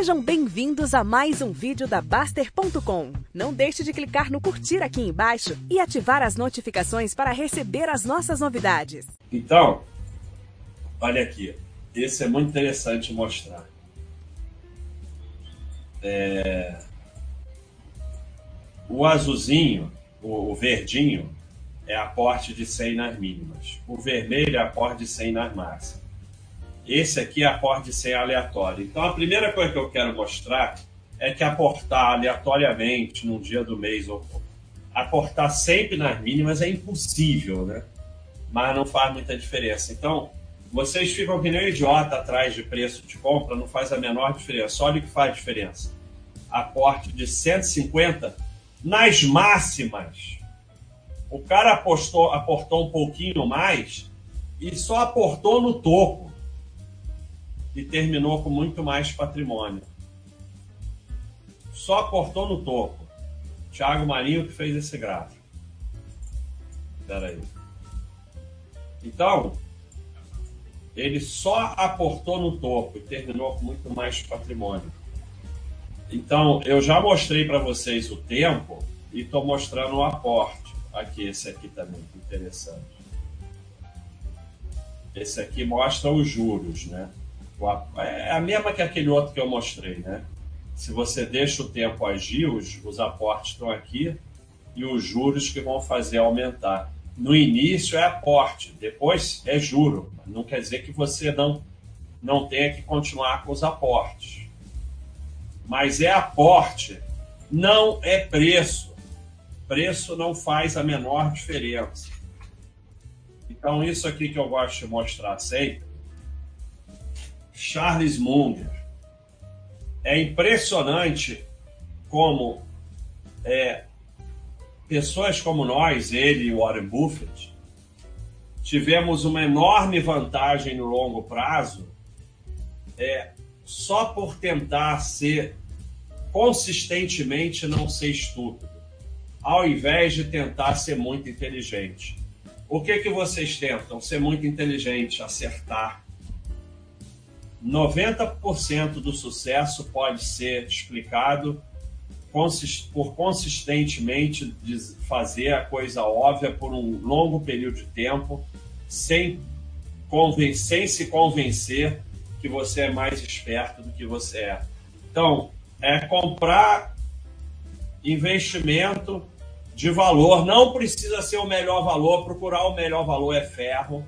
Sejam bem-vindos a mais um vídeo da Baster.com. Não deixe de clicar no curtir aqui embaixo e ativar as notificações para receber as nossas novidades. Então, olha aqui. Esse é muito interessante mostrar. É... O azulzinho, o, verdinho, é aporte de 100 nas mínimas. O vermelho é aporte de 100 nas máximas. Esse aqui é de 100 aleatório. Então, a primeira coisa que eu quero mostrar é que aportar aleatoriamente num dia do mês, ou aportar sempre nas mínimas é impossível, né? Mas não faz muita diferença. Então, vocês ficam que nem um idiota atrás de preço de compra, não faz a menor diferença. Olha o que faz diferença. Aporte de 150 nas máximas. O cara apostou, aportou um pouquinho mais e só aportou no topo. E terminou com muito mais patrimônio. Só aportou no topo. Thiago Marinho que fez esse gráfico. Espera aí. Então, ele só aportou no topo e terminou com muito mais patrimônio. Então, eu já mostrei para vocês o tempo e estou mostrando o aporte. Aqui, esse aqui também, interessante. Esse aqui mostra os juros, né? É a mesma que aquele outro que eu mostrei, né? Se você deixa o tempo agir, os, os aportes estão aqui e os juros que vão fazer aumentar. No início é aporte, depois é juro. Não quer dizer que você não, não tenha que continuar com os aportes. Mas é aporte, não é preço. Preço não faz a menor diferença. Então, isso aqui que eu gosto de mostrar sempre. Charles Munger. É impressionante como é, pessoas como nós, ele e Warren Buffett, tivemos uma enorme vantagem no longo prazo é, só por tentar ser consistentemente não ser estúpido, ao invés de tentar ser muito inteligente. O que que vocês tentam? Ser muito inteligente, acertar. 90% do sucesso pode ser explicado por consistentemente fazer a coisa óbvia por um longo período de tempo, sem, sem se convencer que você é mais esperto do que você é. Então, é comprar investimento de valor. Não precisa ser o melhor valor, procurar o melhor valor é ferro.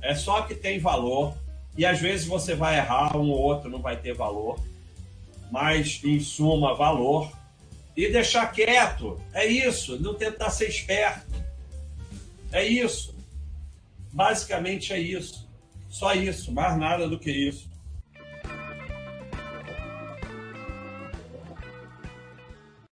É só que tem valor. E às vezes você vai errar, um ou outro não vai ter valor mas em suma, valor. E deixar quieto. É isso. Não tentar ser esperto. É isso. Basicamente é isso. Só isso. Mais nada do que isso.